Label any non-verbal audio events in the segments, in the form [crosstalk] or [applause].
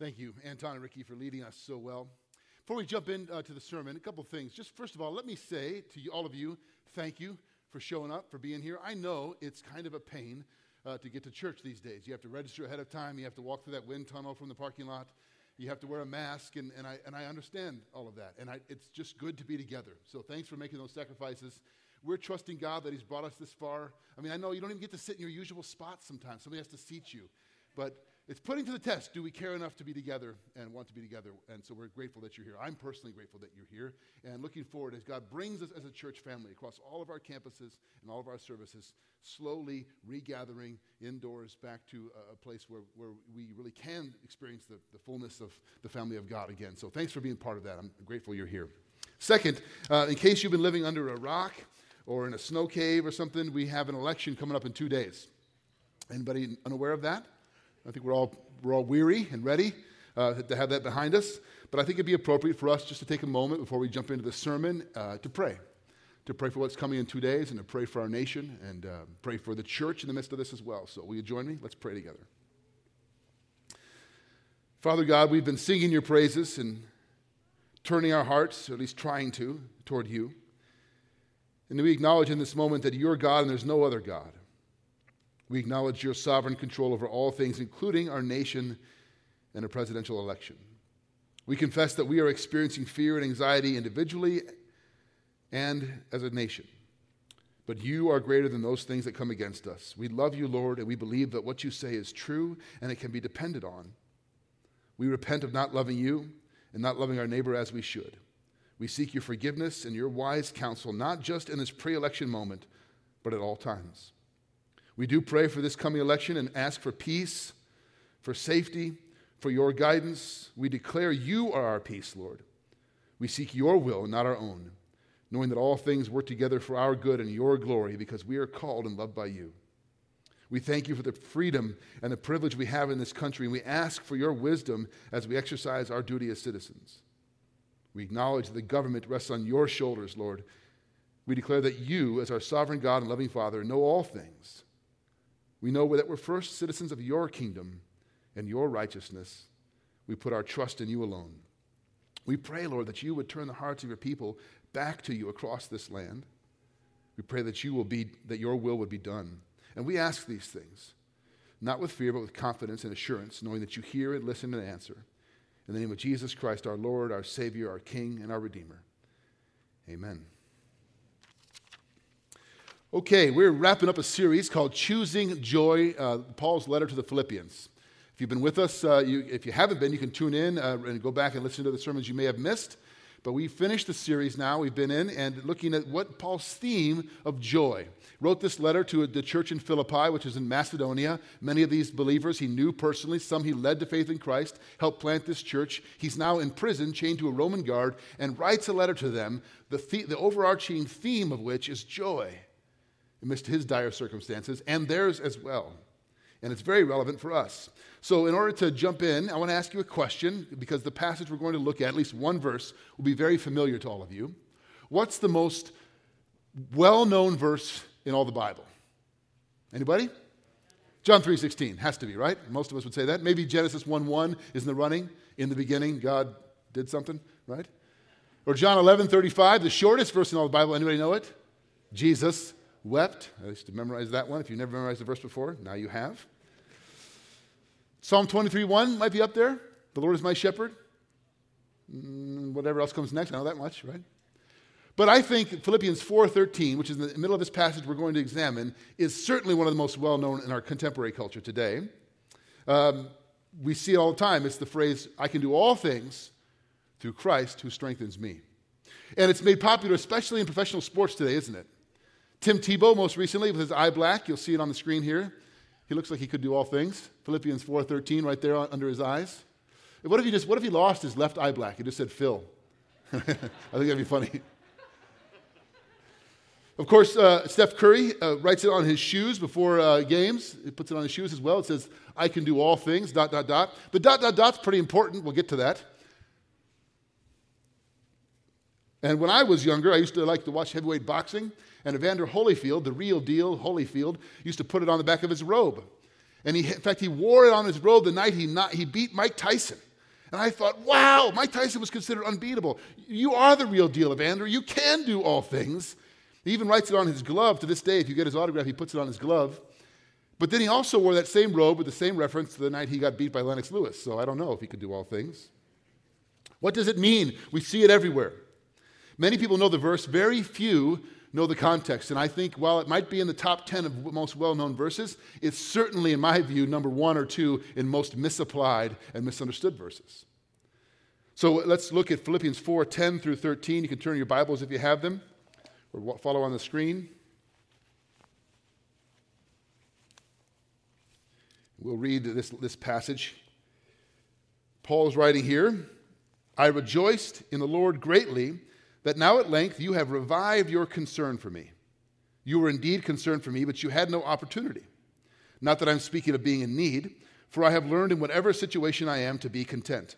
Thank you, Anton and Ricky, for leading us so well. Before we jump into uh, the sermon, a couple things. Just first of all, let me say to you, all of you, thank you for showing up, for being here. I know it's kind of a pain uh, to get to church these days. You have to register ahead of time, you have to walk through that wind tunnel from the parking lot, you have to wear a mask, and, and, I, and I understand all of that. And I, it's just good to be together. So thanks for making those sacrifices. We're trusting God that He's brought us this far. I mean, I know you don't even get to sit in your usual spot sometimes, somebody has to seat you. But it's putting to the test do we care enough to be together and want to be together? And so we're grateful that you're here. I'm personally grateful that you're here and looking forward as God brings us as a church family across all of our campuses and all of our services, slowly regathering indoors back to a, place where, where we really can experience the, the fullness of the family of God again. So thanks for being part of that. I'm grateful you're here. Second, uh, in case you've been living under a rock or in a snow cave or something, we have an election coming up in two days. Anybody unaware of that? I think we're all, we're all weary and ready uh, to have that behind us. But I think it'd be appropriate for us just to take a moment before we jump into the sermon uh, to pray. To pray for what's coming in two days and to pray for our nation and uh, pray for the church in the midst of this as well. So, will you join me? Let's pray together. Father God, we've been singing your praises and turning our hearts, or at least trying to, toward you. And we acknowledge in this moment that you're God and there's no other God. We acknowledge your sovereign control over all things, including our nation and a presidential election. We confess that we are experiencing fear and anxiety individually and as a nation. But you are greater than those things that come against us. We love you, Lord, and we believe that what you say is true and it can be depended on. We repent of not loving you and not loving our neighbor as we should. We seek your forgiveness and your wise counsel, not just in this pre election moment, but at all times. We do pray for this coming election and ask for peace, for safety, for your guidance. We declare you are our peace, Lord. We seek your will and not our own, knowing that all things work together for our good and your glory because we are called and loved by you. We thank you for the freedom and the privilege we have in this country, and we ask for your wisdom as we exercise our duty as citizens. We acknowledge that the government rests on your shoulders, Lord. We declare that you, as our sovereign God and loving Father, know all things we know that we're first citizens of your kingdom and your righteousness. We put our trust in you alone. We pray, Lord, that you would turn the hearts of your people back to you across this land. We pray that you will be that your will would be done. And we ask these things, not with fear, but with confidence and assurance, knowing that you hear and listen and answer. In the name of Jesus Christ, our Lord, our Savior, our King, and our Redeemer. Amen. Okay, we're wrapping up a series called Choosing Joy, uh, Paul's letter to the Philippians. If you've been with us, uh, you, if you haven't been, you can tune in uh, and go back and listen to the sermons you may have missed. But we finished the series now, we've been in and looking at what Paul's theme of joy. Wrote this letter to the church in Philippi, which is in Macedonia. Many of these believers he knew personally, some he led to faith in Christ, helped plant this church. He's now in prison, chained to a Roman guard, and writes a letter to them, the, the, the overarching theme of which is joy amidst his dire circumstances and theirs as well. And it's very relevant for us. So, in order to jump in, I want to ask you a question because the passage we're going to look at, at least one verse, will be very familiar to all of you. What's the most well known verse in all the Bible? Anybody? John 3:16 has to be, right? Most of us would say that. Maybe Genesis 1:1 is in the running. In the beginning, God did something, right? Or John 11:35, the shortest verse in all the Bible. Anybody know it? Jesus wept. I used to memorize that one. If you've never memorized the verse before, now you have. Psalm 23 1 might be up there. The Lord is my shepherd. Mm, whatever else comes next, I know that much, right? But I think Philippians 4:13, which is in the middle of this passage we're going to examine, is certainly one of the most well-known in our contemporary culture today. Um, we see it all the time. It's the phrase, I can do all things through Christ who strengthens me. And it's made popular, especially in professional sports today, isn't it? Tim Tebow, most recently, with his eye black, you'll see it on the screen here. He looks like he could do all things. Philippians 4:13, right there under his eyes. What if he just? What if he lost his left eye black? He just said Phil. [laughs] I think that'd be funny. Of course, uh, Steph Curry uh, writes it on his shoes before uh, games. He puts it on his shoes as well. It says, "I can do all things." Dot dot dot. The dot dot dot's pretty important. We'll get to that. And when I was younger, I used to like to watch heavyweight boxing. And Evander Holyfield, the real deal Holyfield, used to put it on the back of his robe. And he, in fact, he wore it on his robe the night he, not, he beat Mike Tyson. And I thought, wow, Mike Tyson was considered unbeatable. You are the real deal, Evander. You can do all things. He even writes it on his glove to this day. If you get his autograph, he puts it on his glove. But then he also wore that same robe with the same reference to the night he got beat by Lennox Lewis. So I don't know if he could do all things. What does it mean? We see it everywhere. Many people know the verse, very few know the context. And I think while it might be in the top 10 of most well known verses, it's certainly, in my view, number one or two in most misapplied and misunderstood verses. So let's look at Philippians 4 10 through 13. You can turn your Bibles if you have them or follow on the screen. We'll read this, this passage. Paul is writing here I rejoiced in the Lord greatly that now at length you have revived your concern for me. You were indeed concerned for me, but you had no opportunity. Not that I'm speaking of being in need, for I have learned in whatever situation I am to be content.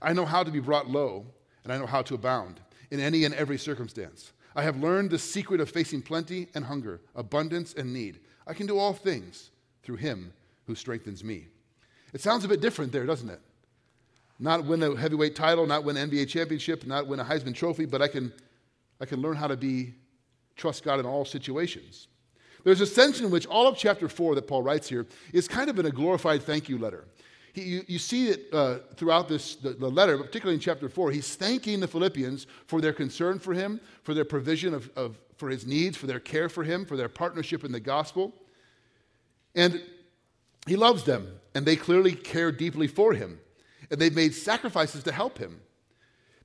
I know how to be brought low, and I know how to abound in any and every circumstance. I have learned the secret of facing plenty and hunger, abundance and need. I can do all things through him who strengthens me. It sounds a bit different there, doesn't it? Not win a heavyweight title, not win an NBA championship, not win a Heisman Trophy, but I can, I can learn how to be trust God in all situations. There's a sense in which all of chapter four that Paul writes here is kind of in a glorified thank you letter. He, you, you, see it uh, throughout this, the, the, letter, but particularly in chapter 4. He's thanking the Philippians for their concern for him, for their provision of, of, for his needs, for their care for him, for their partnership in the gospel. And he loves them, and they clearly care deeply for him. And they've made sacrifices to help him.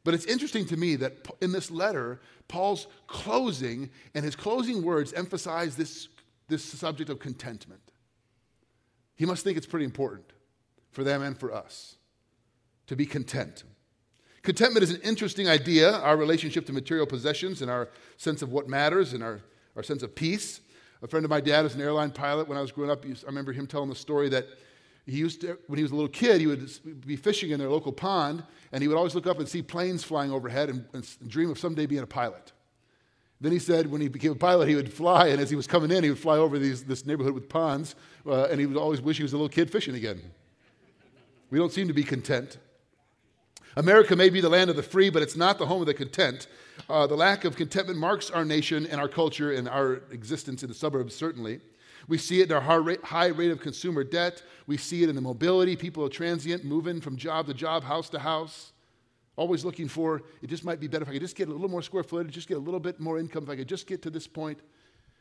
But it's interesting to me that in this letter, Paul's closing and his closing words emphasize this, this subject of contentment. He must think it's pretty important for them and for us to be content. Contentment is an interesting idea, our relationship to material possessions and our sense of what matters and our, our sense of peace. A friend of my dad was an airline pilot when I was growing up. I remember him telling the story that he used to, when he was a little kid, he would be fishing in their local pond, and he would always look up and see planes flying overhead and, and dream of someday being a pilot. Then he said when he became a pilot, he would fly, and as he was coming in, he would fly over these, this neighborhood with ponds, uh, and he would always wish he was a little kid fishing again. We don't seem to be content. America may be the land of the free, but it's not the home of the content. Uh, the lack of contentment marks our nation and our culture and our existence in the suburbs, certainly. We see it in our high rate of consumer debt. We see it in the mobility. People are transient, moving from job to job, house to house, always looking for it just might be better if I could just get a little more square footage, just get a little bit more income, if I could just get to this point.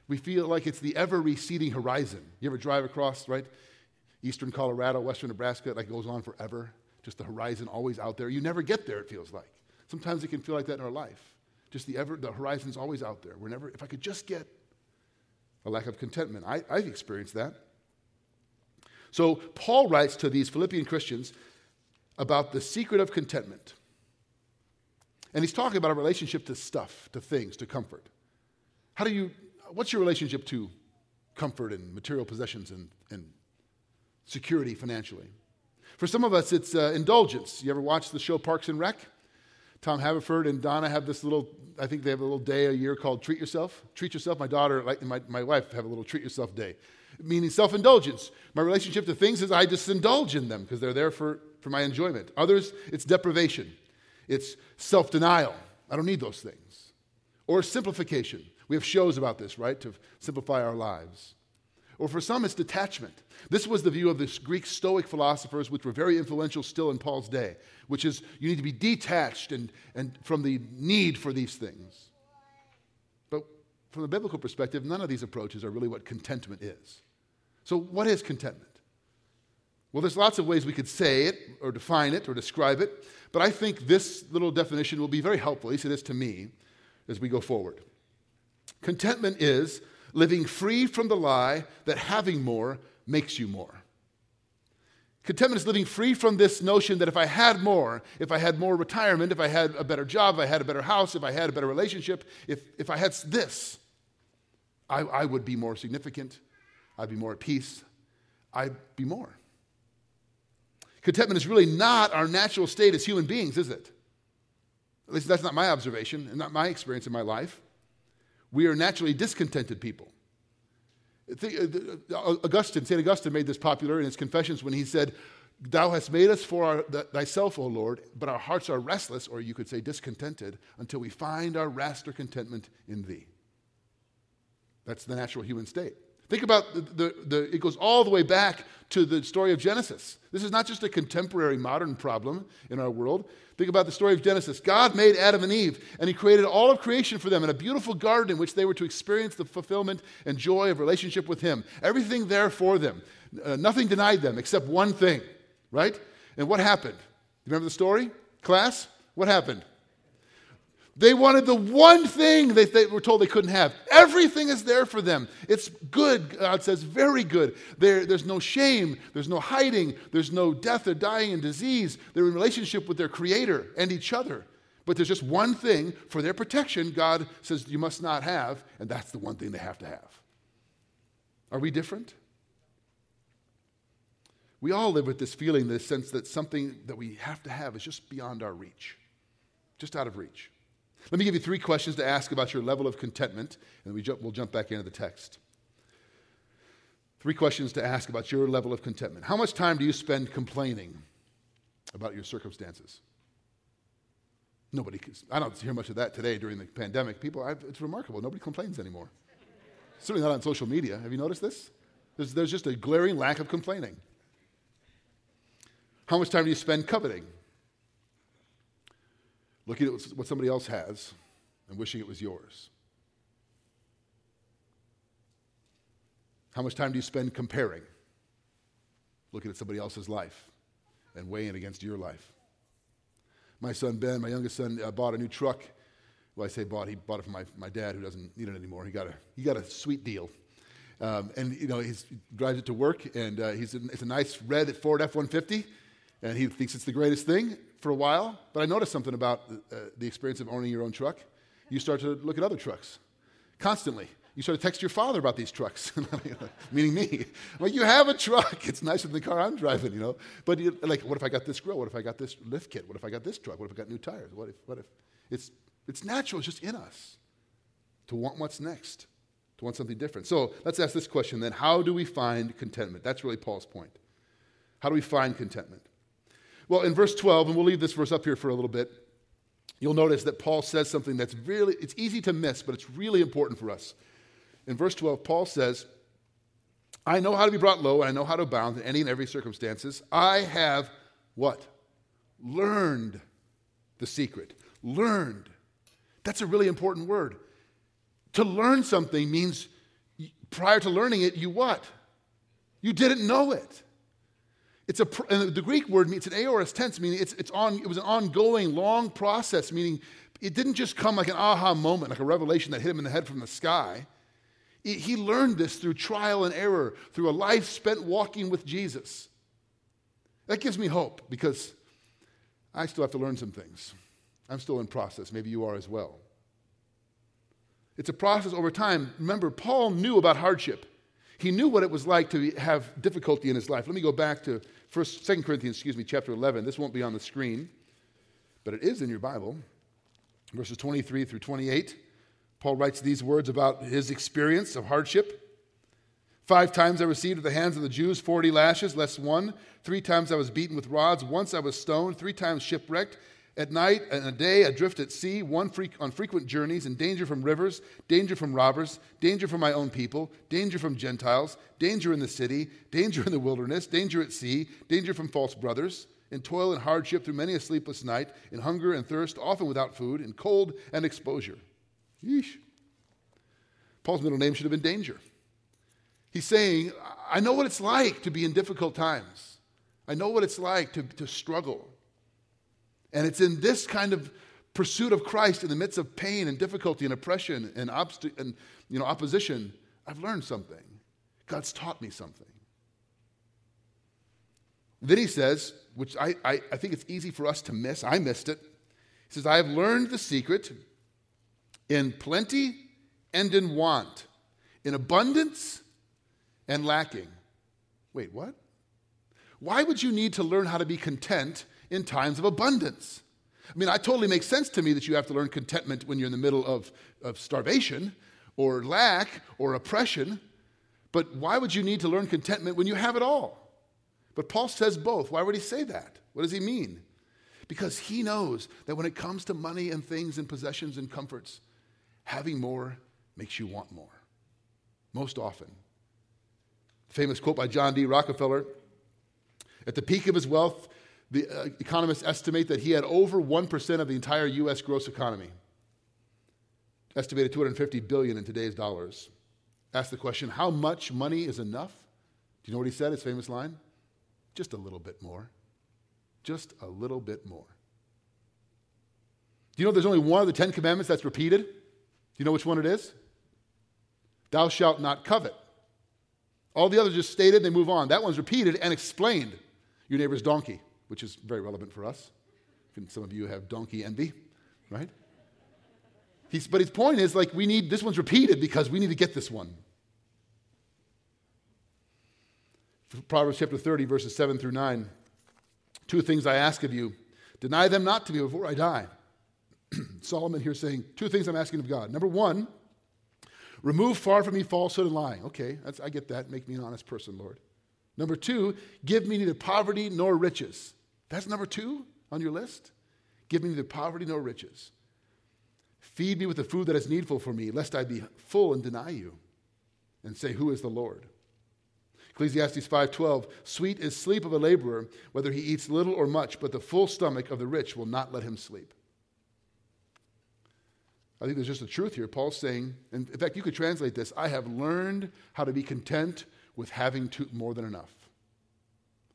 We feel like it's the ever receding horizon. You ever drive across, right? eastern Colorado, western Nebraska, like goes on forever. Just the horizon always out there. You never get there, it feels like. Sometimes it can feel like that in our life. Just the ever, the horizon's always out there. We're never, if I could just get a lack of contentment. I, I've experienced that. So Paul writes to these Philippian Christians about the secret of contentment. And he's talking about a relationship to stuff, to things, to comfort. How do you, what's your relationship to comfort and material possessions and, and security financially. For some of us, it's uh, indulgence. You ever watch the show Parks and Rec? Tom Haverford and Donna have this little, I think they have a little day a year called Treat Yourself. Treat Yourself. My daughter, like my, my wife, have a little Treat Yourself day, meaning self indulgence. My relationship to things is I just indulge in them because they're there for, for my enjoyment. Others, it's deprivation, it's self denial. I don't need those things. Or simplification. We have shows about this, right, to simplify our lives. Or for some, it's detachment. This was the view of the Greek Stoic philosophers, which were very influential still in Paul's day, which is you need to be detached and, and from the need for these things. But from the biblical perspective, none of these approaches are really what contentment is. So, what is contentment? Well, there's lots of ways we could say it or define it or describe it, but I think this little definition will be very helpful, at least it is to me, as we go forward. Contentment is living free from the lie that having more makes you more. Contentment is living free from this notion that if I had more, if I had more retirement, if I had a better job, if I had a better house, if I had a better relationship, if, if I had this, I, I would be more significant, I'd be more at peace, I'd be more. Contentment is really not our natural state as human beings, is it? At least that's not my observation and not my experience in my life we are naturally discontented people. Uh, uh, Augustine, St. Augustine made this popular in his Confessions when he said, Thou hast made us for our, th- thyself, O Lord, but our hearts are restless, or you could say discontented, until we find our rest or contentment in thee. That's the natural human state. Think about the, the, the, it goes all the way back to the story of Genesis. This is not just a contemporary modern problem in our world. Think about the story of Genesis. God made Adam and Eve, and He created all of creation for them in a beautiful garden in which they were to experience the fulfillment and joy of relationship with Him. Everything there for them. Uh, nothing denied them except one thing, right? And what happened? You remember the story? Class? What happened? They wanted the one thing that they were told they couldn't have. Everything is there for them. It's good, God says, very good. There, there's no shame, there's no hiding, there's no death or dying and disease. They're in relationship with their Creator and each other. But there's just one thing for their protection God says you must not have, and that's the one thing they have to have. Are we different? We all live with this feeling, this sense that something that we have to have is just beyond our reach, just out of reach. Let me give you three questions to ask about your level of contentment, and we jump, we'll jump back into the text. Three questions to ask about your level of contentment. How much time do you spend complaining about your circumstances? Nobody, I don't hear much of that today during the pandemic. People, I've, it's remarkable. Nobody complains anymore. Certainly not on social media. Have you noticed this? There's, there's just a glaring lack of complaining. How much time do you spend coveting? Looking at what somebody else has and wishing it was yours? How much time do you spend comparing, looking at somebody else's life and weighing it against your life? My son Ben, my youngest son, uh, bought a new truck. Well, I say bought, he bought it from my, my dad who doesn't need it anymore. He got a, he got a sweet deal. Um, and, you know, he drives it to work, and uh, he's a, it's a nice red Ford F 150, and he thinks it's the greatest thing for a while, but I noticed something about uh, the experience of owning your own truck. You start to look at other trucks constantly. You start to text your father about these trucks, [laughs] meaning me. Well, you have a truck. It's nicer than the car I'm driving, you know. But you, like, what if I got this grill? What if I got this lift kit? What if I got this truck? What if I got new tires? What if? What if? It's it's natural. It's just in us to want what's next, to want something different. So let's ask this question then: How do we find contentment? That's really Paul's point. How do we find contentment? Well, in verse 12, and we'll leave this verse up here for a little bit, you'll notice that Paul says something that's really, it's easy to miss, but it's really important for us. In verse 12, Paul says, I know how to be brought low, and I know how to abound in any and every circumstances. I have what? Learned the secret. Learned. That's a really important word. To learn something means prior to learning it, you what? You didn't know it. It's a, the Greek word means an aorist tense, meaning it's, it's on, it was an ongoing, long process, meaning it didn't just come like an aha moment, like a revelation that hit him in the head from the sky. he learned this through trial and error, through a life spent walking with Jesus. That gives me hope because I still have to learn some things. I'm still in process. Maybe you are as well. It's a process over time. Remember, Paul knew about hardship. He knew what it was like to have difficulty in his life. Let me go back to First, 2 Corinthians, excuse me, chapter 11. This won't be on the screen, but it is in your Bible. Verses 23 through 28. Paul writes these words about his experience of hardship. Five times I received at the hands of the Jews 40 lashes, less one. Three times I was beaten with rods. Once I was stoned. Three times shipwrecked. At night and a day adrift at sea, one on frequent journeys, in danger from rivers, danger from robbers, danger from my own people, danger from Gentiles, danger in the city, danger in the wilderness, danger at sea, danger from false brothers, in toil and hardship through many a sleepless night, in hunger and thirst, often without food, in cold and exposure. Yeesh. Paul's middle name should have been danger. He's saying, I know what it's like to be in difficult times. I know what it's like to, to struggle. And it's in this kind of pursuit of Christ in the midst of pain and difficulty and oppression and, obst- and you know, opposition, I've learned something. God's taught me something. Then he says, which I, I, I think it's easy for us to miss, I missed it. He says, I have learned the secret in plenty and in want, in abundance and lacking. Wait, what? Why would you need to learn how to be content in times of abundance. I mean, it totally makes sense to me that you have to learn contentment when you're in the middle of, of starvation or lack or oppression, but why would you need to learn contentment when you have it all? But Paul says both. Why would he say that? What does he mean? Because he knows that when it comes to money and things and possessions and comforts, having more makes you want more. Most often. Famous quote by John D. Rockefeller At the peak of his wealth, the uh, economists estimate that he had over 1% of the entire U.S. gross economy, estimated 250 billion in today's dollars. Asked the question, how much money is enough? Do you know what he said, his famous line? Just a little bit more. Just a little bit more. Do you know there's only one of the Ten Commandments that's repeated? Do you know which one it is? Thou shalt not covet. All the others just stated, they move on. That one's repeated and explained. Your neighbor's donkey, which is very relevant for us. Can Some of you have donkey envy, right? He's, but his point is like we need this one's repeated because we need to get this one. Proverbs chapter 30, verses 7 through 9. Two things I ask of you. Deny them not to me before I die. [clears throat] Solomon here saying, two things I'm asking of God. Number one, remove far from me falsehood and lying. Okay, I get that. Make me an honest person, Lord. Number two, give me neither poverty nor riches. That's number two on your list. Give me neither poverty nor riches. Feed me with the food that is needful for me, lest I be full and deny you and say, Who is the Lord? Ecclesiastes 5:12 Sweet is sleep of a laborer whether he eats little or much but the full stomach of the rich will not let him sleep. I think there's just a truth here. Paul's saying, and in fact, you could translate this I have learned how to be content with having too, more than enough.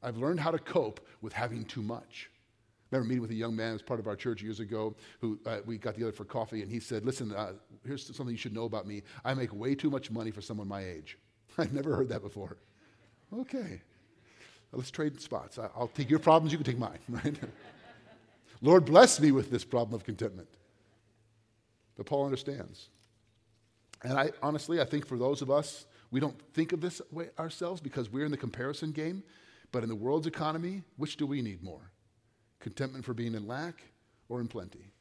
I've learned how to cope with having too much. I remember meeting with a young man as part of our church years ago who uh, we got together for coffee, and he said, Listen, uh, here's something you should know about me. I make way too much money for someone my age. [laughs] I've never heard that before. Okay. Let's trade spots. I'll take your problems, you can take mine, [laughs] right? Lord, bless me with this problem of contentment. But Paul understands. And I honestly, I think for those of us, we don't think of this way ourselves because we're in the comparison game. But in the world's economy, which do we need more? Contentment for being in lack or in plenty?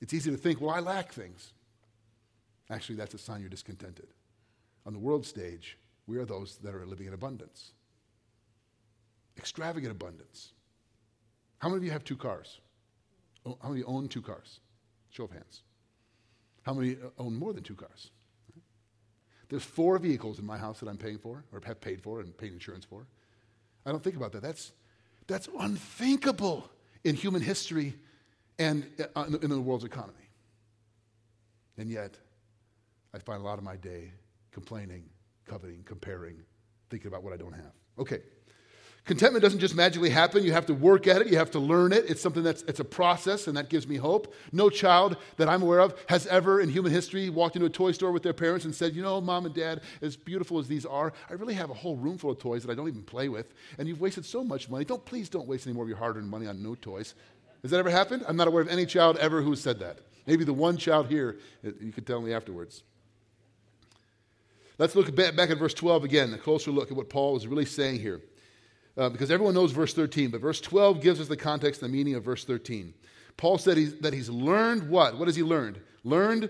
It's easy to think, well, I lack things. Actually, that's a sign you're discontented. On the world stage, we are those that are living in abundance. Extravagant abundance. How many of you have two cars? Oh, how many own two cars? Show of hands. How many uh, own more than two cars? There's four vehicles in my house that I'm paying for, or have paid for and paid insurance for. I don't think about that. That's, that's unthinkable in human history and uh, in the world's economy. And yet, I find a lot of my day complaining coveting, comparing, thinking about what I don't have. Okay. Contentment doesn't just magically happen. You have to work at it. You have to learn it. It's something that's it's a process, and that gives me hope. No child that I'm aware of has ever in human history walked into a toy store with their parents and said, "You know, mom and dad, as beautiful as these are, I really have a whole room full of toys that I don't even play with, and you've wasted so much money. Don't please don't waste any more of your hard-earned money on no toys." Has that ever happened? I'm not aware of any child ever who said that. Maybe the one child here, you could tell me afterwards. Let's look back at verse 12 again, a closer look at what Paul is really saying here. Uh, because everyone knows verse 13, but verse 12 gives us the context and the meaning of verse 13. Paul said he's, that he's learned what? What has he learned? Learned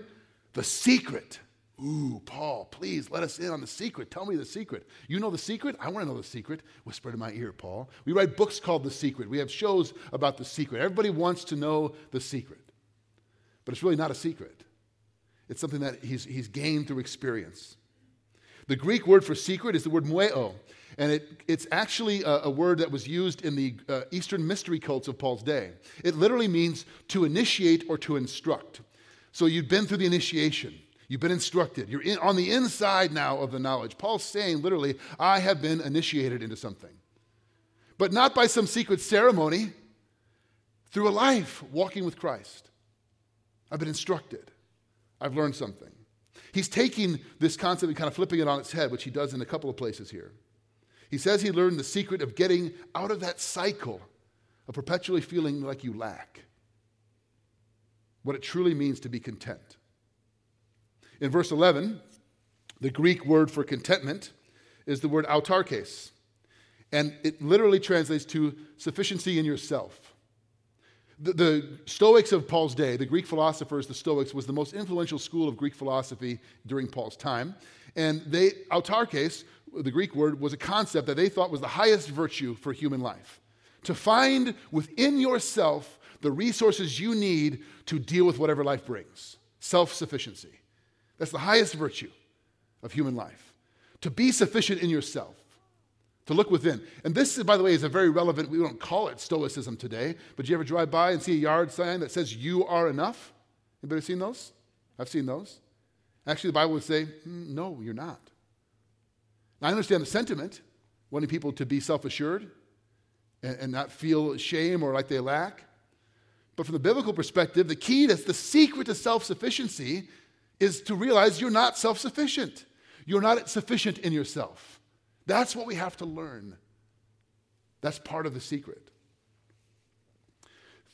the secret. Ooh, Paul, please let us in on the secret. Tell me the secret. You know the secret? I want to know the secret. Whisper in my ear, Paul. We write books called The Secret. We have shows about the secret. Everybody wants to know the secret. But it's really not a secret, it's something that he's, he's gained through experience. The Greek word for secret is the word mueo, and it, it's actually a, a, word that was used in the uh, Eastern mystery cults of Paul's day. It literally means to initiate or to instruct. So you've been through the initiation. You've been instructed. You're in, on the inside now of the knowledge. Paul's saying literally, I have been initiated into something. But not by some secret ceremony, through a life walking with Christ. I've been instructed. I've learned something. He's taking this concept and kind of flipping it on its head, which he does in a couple of places here. He says he learned the secret of getting out of that cycle of perpetually feeling like you lack, what it truly means to be content. In verse 11, the Greek word for contentment is the word autarkes, and it literally translates to sufficiency in yourself. The, the, Stoics of Paul's day, the Greek philosophers, the Stoics, was the most influential school of Greek philosophy during Paul's time. And they, autarkes, the Greek word, was a concept that they thought was the highest virtue for human life. To find within yourself the resources you need to deal with whatever life brings self sufficiency. That's the highest virtue of human life. To be sufficient in yourself, to look within. And this, by the way, is a very relevant, we don't call it Stoicism today, but do you ever drive by and see a yard sign that says, You are enough? Anybody seen those? I've seen those. Actually, the Bible would say, mm, No, you're not. Now, I understand the sentiment, wanting people to be self assured and, and not feel shame or like they lack. But from the biblical perspective, the key to the secret to self sufficiency is to realize you're not self sufficient. You're not sufficient in yourself. That's what we have to learn. That's part of the secret.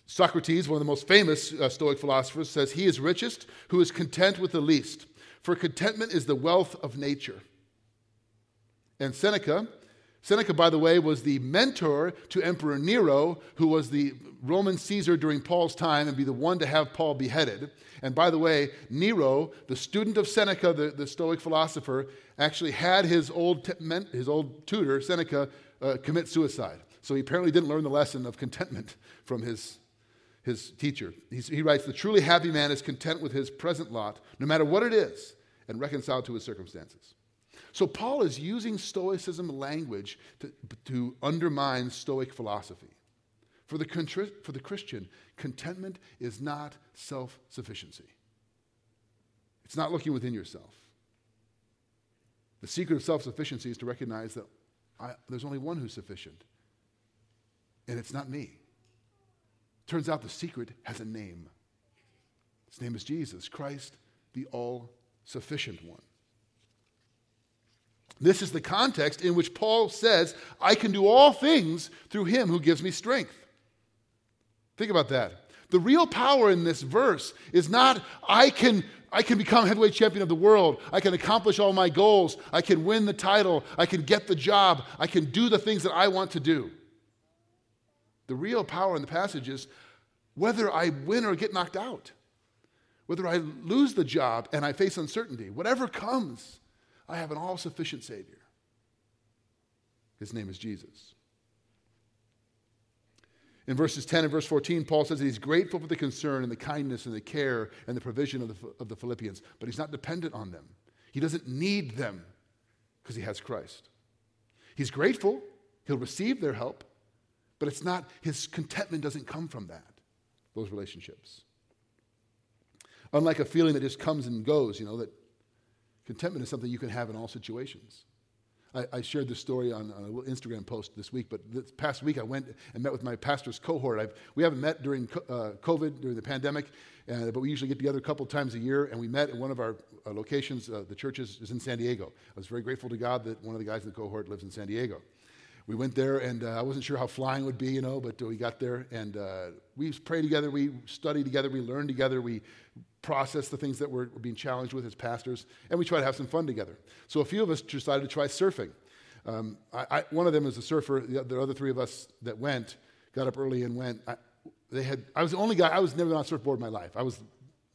Socrates, one of the most famous uh, Stoic philosophers, says, He is richest who is content with the least, for contentment is the wealth of nature. And Seneca, Seneca, by the way, was the mentor to Emperor Nero, who was the Roman Caesar during Paul's time and be the one to have Paul beheaded. And by the way, Nero, the student of Seneca, the, the Stoic philosopher, actually had his old, his old tutor, Seneca, uh, commit suicide. So he apparently didn't learn the lesson of contentment [laughs] from his, his teacher. He's, he writes The truly happy man is content with his present lot, no matter what it is, and reconciled to his circumstances. So Paul is using Stoicism language to, to undermine Stoic philosophy. For the, for the Christian, contentment is not self sufficiency, it's not looking within yourself. The secret of self sufficiency is to recognize that I, there's only one who's sufficient, and it's not me. Turns out the secret has a name. His name is Jesus, Christ, the all sufficient one. This is the context in which Paul says, I can do all things through him who gives me strength. Think about that. The real power in this verse is not, I can, I can become heavyweight champion of the world. I can accomplish all my goals. I can win the title. I can get the job. I can do the things that I want to do. The real power in the passage is whether I win or get knocked out, whether I lose the job and I face uncertainty, whatever comes. I have an all sufficient Savior. His name is Jesus. In verses 10 and verse 14, Paul says that he's grateful for the concern and the kindness and the care and the provision of the, of the Philippians, but he's not dependent on them. He doesn't need them because he has Christ. He's grateful, he'll receive their help, but it's not, his contentment doesn't come from that, those relationships. Unlike a feeling that just comes and goes, you know, that Contentment is something you can have in all situations. I, I shared this story on, on, a little Instagram post this week, but this past week I went and met with my pastor's cohort. I've, we haven't met during uh, COVID, during the pandemic, uh, but we usually get together a couple times a year, and we met in one of our uh, locations. Uh, the church is, is in San Diego. I was very grateful to God that one of the guys in the cohort lives in San Diego we went there, and uh, I wasn't sure how flying would be, you know, but we got there, and uh, we prayed together, we studied together, we learned together, we processed the things that we're, being challenged with as pastors, and we try to have some fun together. So a few of us decided to try surfing. Um, I, I, one of them is a surfer. The, the, other three of us that went got up early and went. I, they had. I was the only guy. I was never on a surfboard in my life. I was.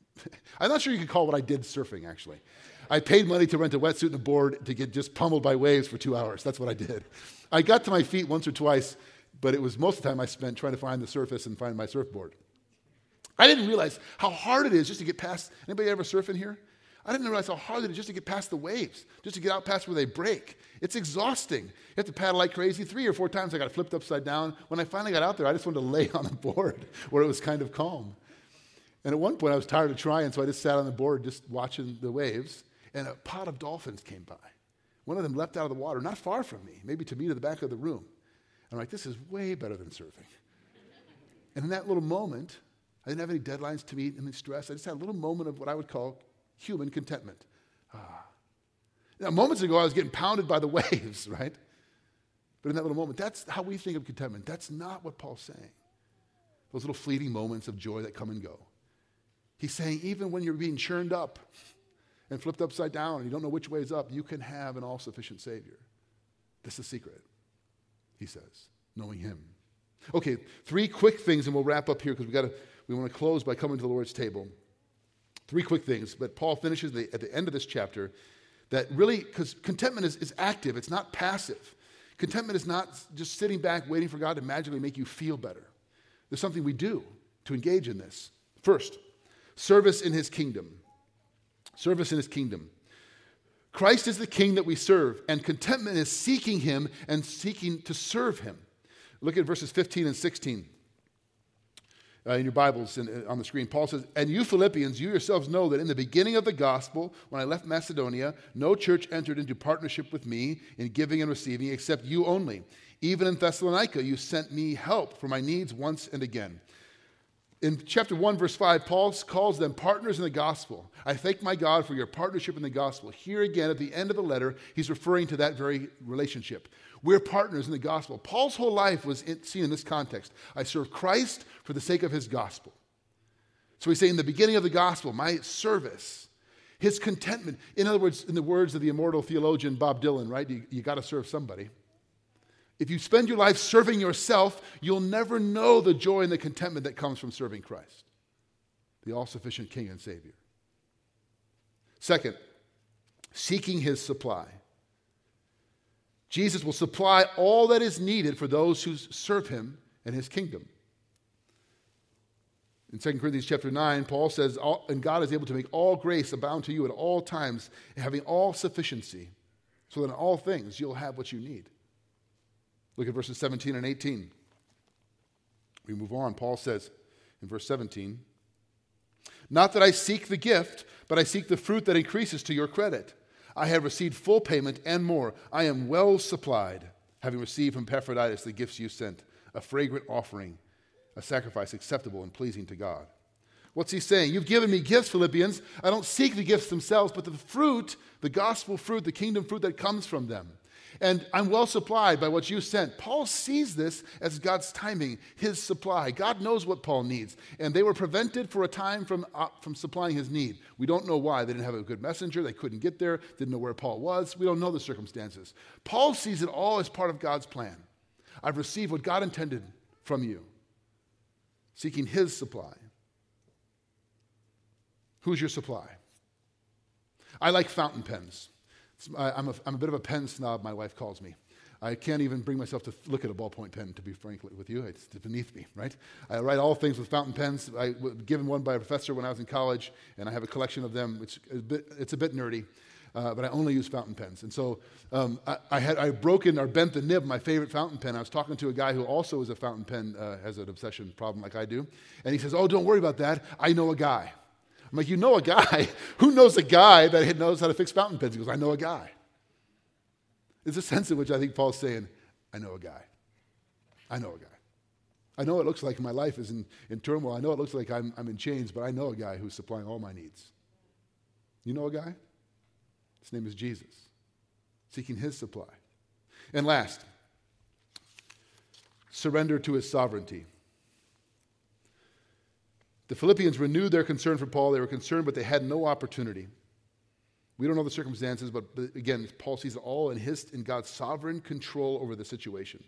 [laughs] I'm not sure you could call what I did surfing. Actually, I paid money to rent a wetsuit and a board to get just pummeled by waves for two hours. That's what I did. I got to my feet once or twice, but it was most of the time I spent trying to find the surface and find my surfboard. I didn't realize how hard it is just to get past. Anybody ever surf in here? I didn't realize how hard it is just to get past the waves, just to get out past where they break. It's exhausting. You have to paddle like crazy. Three or four times I got flipped upside down. When I finally got out there, I just wanted to [laughs] lay on the board where it was kind of calm. And at one point, I was tired of trying, so I just sat on the board just watching the waves, and a pod of dolphins came by. One of them leapt out of the water, not far from me, maybe to me to the back of the room. And I'm like, this is way better than surfing. And in that little moment, I didn't have any deadlines to meet, any stress. I just had a little moment of what I would call human contentment. Ah. Now, moments ago, I was getting pounded by the [laughs] waves, right? But in that little moment, that's how we think of contentment. That's not what Paul's saying. Those little fleeting moments of joy that come and go. He's saying, even when you're being churned up, and flipped upside down and you don't know which way is up, you can have an all sufficient Savior. This is the secret, he says, knowing Him. Okay, three quick things, and we'll wrap up here because we got to. We want to close by coming to the Lord's table. Three quick things, but Paul finishes the, at the end of this chapter. that really, because contentment is, is active, it's not passive. Contentment is not just sitting back waiting for God to magically make you feel better. There's something we do to engage in this. First, service in his kingdom. Service in his kingdom. Christ is the king that we serve, and contentment is seeking him and seeking to serve him. Look at verses 15 and 16 uh, in your Bibles in, uh, on the screen. Paul says, And you Philippians, you yourselves know that in the beginning of the gospel, when I left Macedonia, no church entered into partnership with me in giving and receiving except you only. Even in Thessalonica, you sent me help for my needs once and again. In chapter 1, verse 5, Paul calls them partners in the gospel. I thank my God for your partnership in the gospel. Here again, at the end of the letter, he's referring to that very relationship. We're partners in the gospel. Paul's whole life was seen in this context. I serve Christ for the sake of his gospel. So we say in the beginning of the gospel, my service, his contentment. In other words, in the words of the immortal theologian Bob Dylan, right? You, you got to serve somebody. If you spend your life serving yourself, you'll never know the joy and the contentment that comes from serving Christ, the all sufficient King and Savior. Second, seeking his supply. Jesus will supply all that is needed for those who serve him and his kingdom. In 2 Corinthians chapter 9, Paul says, And God is able to make all grace abound to you at all times, having all sufficiency, so that in all things you'll have what you need. Look at verses 17 and 18. We move on. Paul says in verse 17, Not that I seek the gift, but I seek the fruit that increases to your credit. I have received full payment and more. I am well supplied, having received from Epaphroditus the gifts you sent, a fragrant offering, a sacrifice acceptable and pleasing to God. What's he saying? You've given me gifts, Philippians. I don't seek the gifts themselves, but the fruit, the gospel fruit, the kingdom fruit that comes from them. And I'm well supplied by what you sent. Paul sees this as God's timing, his supply. God knows what Paul needs. And they were prevented for a time from, uh, from supplying his need. We don't know why. They didn't have a good messenger. They couldn't get there, didn't know where Paul was. We don't know the circumstances. Paul sees it all as part of God's plan. I've received what God intended from you, seeking his supply. Who's your supply? I like fountain pens. I'm a, I'm a bit of a pen snob, my wife calls me. I can't even bring myself to look at a ballpoint pen, to be frank with you. It's beneath me, right? I write all things with fountain pens. I was given one by a professor when I was in college, and I have a collection of them. It's a bit, it's a bit nerdy, uh, but I only use fountain pens. And so um, I, I, had I broken or bent the nib my favorite fountain pen. I was talking to a guy who also is a fountain pen, uh, has an obsession problem like I do. And he says, Oh, don't worry about that. I know a guy. I'm like, you know a guy? [laughs] Who knows a guy that knows how to fix fountain pens? He goes, I know a guy. There's a sense in which I think Paul's saying, I know a guy. I know a guy. I know it looks like my life is in, in turmoil. I know it looks like I'm, I'm in chains, but I know a guy who's supplying all my needs. You know a guy? His name is Jesus, seeking his supply. And last, surrender to his sovereignty. The Philippians renewed their concern for Paul. They were concerned, but they had no opportunity. We don't know the circumstances, but, again, Paul sees it all in, his, in God's sovereign control over the situation.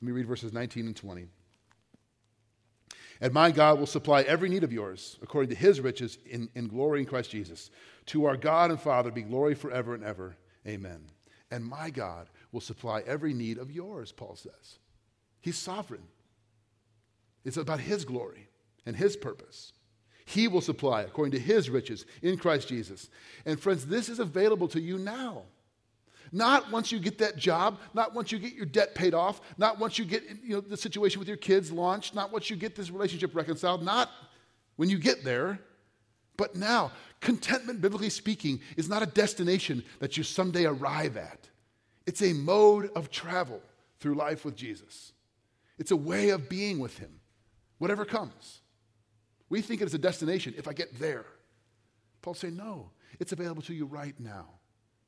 Let me read verses 19 and 20. And my God will supply every need of yours according to his riches in, in glory in Christ Jesus. To our God and Father be glory forever and ever. Amen. And my God will supply every need of yours, Paul says. He's sovereign. It's about his glory and his purpose. He will supply according to his riches in Christ Jesus. And friends, this is available to you now. Not once you get that job, not once you get your debt paid off, not once you get you know, the situation with your kids launched, not once you get this relationship reconciled, not when you get there, but now. Contentment, biblically speaking, is not a destination that you someday arrive at. It's a mode of travel through life with Jesus. It's a way of being with him, whatever comes. We think it is a destination if I get there. Paul saying, no, it's available to you right now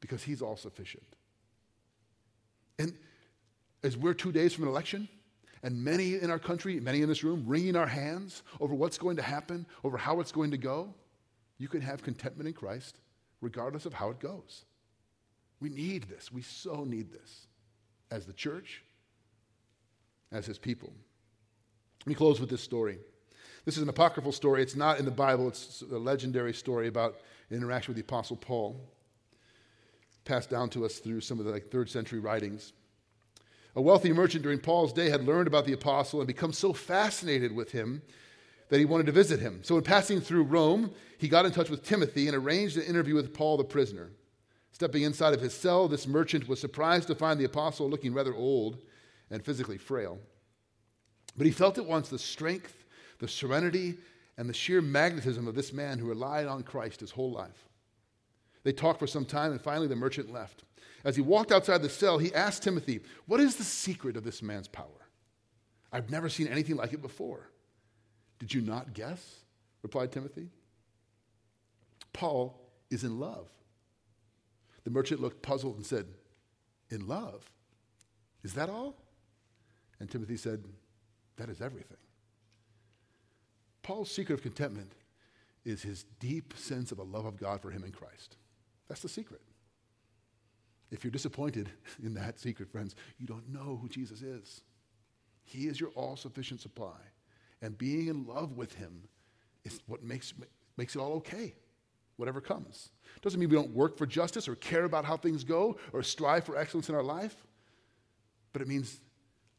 because he's all sufficient. And as we're two days from an election, and many in our country, many in this room, wringing our hands over what's going to happen, over how it's going to go, you can have contentment in Christ regardless of how it goes. We need this. We so need this as the church, as his people. Let me close with this story. This is an apocryphal story. It's not in the Bible, it's a legendary story about an interaction with the Apostle Paul. passed down to us through some of the like, third century writings. A wealthy merchant during Paul's day had learned about the apostle and become so fascinated with him that he wanted to visit him. So, in passing through Rome, he got in touch with Timothy and arranged an interview with Paul the prisoner. Stepping inside of his cell, this merchant was surprised to find the apostle looking rather old and physically frail. But he felt at once the strength, the serenity, and the sheer magnetism of this man who relied on Christ his whole life. They talked for some time, and finally the merchant left. As he walked outside the cell, he asked Timothy, What is the secret of this man's power? I've never seen anything like it before. Did you not guess? replied Timothy. Paul is in love. The merchant looked puzzled and said, In love? Is that all? And Timothy said, That is everything. Paul's secret of contentment is his deep sense of a love of God for him in Christ. That's the secret. If you're disappointed [laughs] in that secret, friends, you don't know who Jesus is. He is your all sufficient supply. And being in love with him is what makes, makes it all okay, whatever comes. Doesn't mean we don't work for justice or care about how things go or strive for excellence in our life, but it means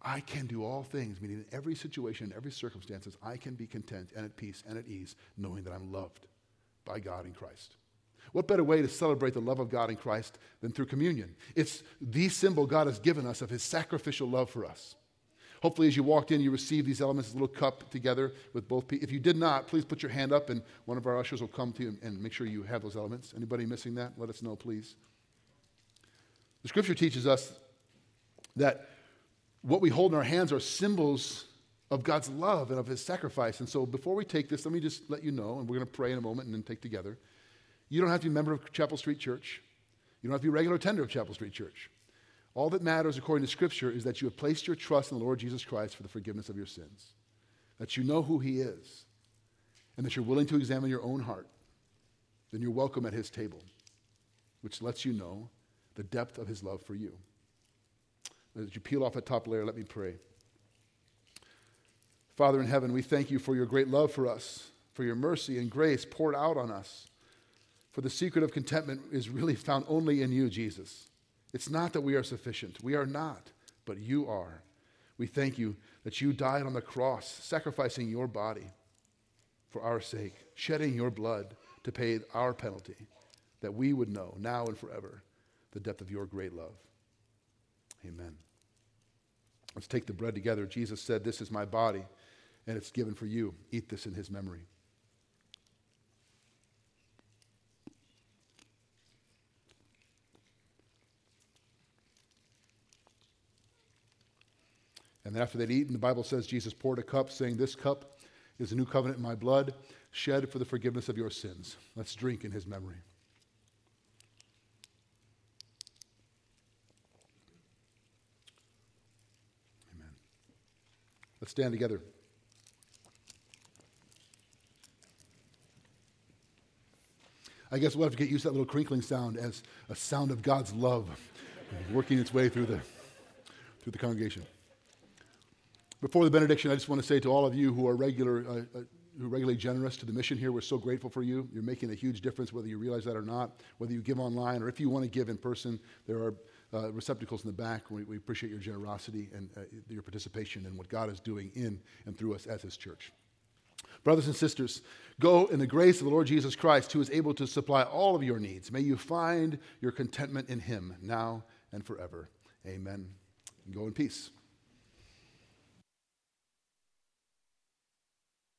I can do all things, meaning in every situation, in every circumstances, I can be content and at peace and at ease, knowing that I'm loved by God in Christ. What better way to celebrate the love of God in Christ than through communion? It's the symbol God has given us of his sacrificial love for us. Hopefully, as you walked in, you received these elements, little cup together with both. If you did not, please put your hand up and one of our ushers will come to you and make sure you have those elements. Anybody missing that? Let us know, please. The scripture teaches us that what we hold in our hands are symbols of God's love and of his sacrifice. And so before we take this, let me just let you know, and we're going to pray in a moment and then take together. You don't have to be a member of Chapel Street Church. You don't have to be a regular attender of Chapel Street Church. All that matters, according to Scripture, is that you have placed your trust in the Lord Jesus Christ for the forgiveness of your sins, that you know who He is, and that you're willing to examine your own heart. Then you're welcome at His table, which lets you know the depth of His love for you. As you peel off that top layer, let me pray. Father in heaven, we thank you for your great love for us, for your mercy and grace poured out on us. For the secret of contentment is really found only in you, Jesus. It's not that we are sufficient. We are not, but you are. We thank you that you died on the cross, sacrificing your body for our sake, shedding your blood to pay our penalty, that we would know now and forever the depth of your great love. Amen. Let's take the bread together. Jesus said, This is my body, and it's given for you. Eat this in his memory. And after they'd eaten, the Bible says Jesus poured a cup, saying, This cup is a new covenant in my blood, shed for the forgiveness of your sins. Let's drink in his memory. Let's stand together. I guess we'll have to get used to that little crinkling sound as a sound of God's love working its way through the, through the congregation. Before the benediction, I just want to say to all of you who are regular, uh, uh, who are regularly generous to the mission here, we're so grateful for you. You're making a huge difference, whether you realize that or not. Whether you give online or if you want to give in person, there are uh, receptacles in the back. We, we appreciate your generosity and uh, your participation in what God is doing in and through us as His church. Brothers and sisters, go in the grace of the Lord Jesus Christ, who is able to supply all of your needs. May you find your contentment in Him now and forever. Amen. Go in peace.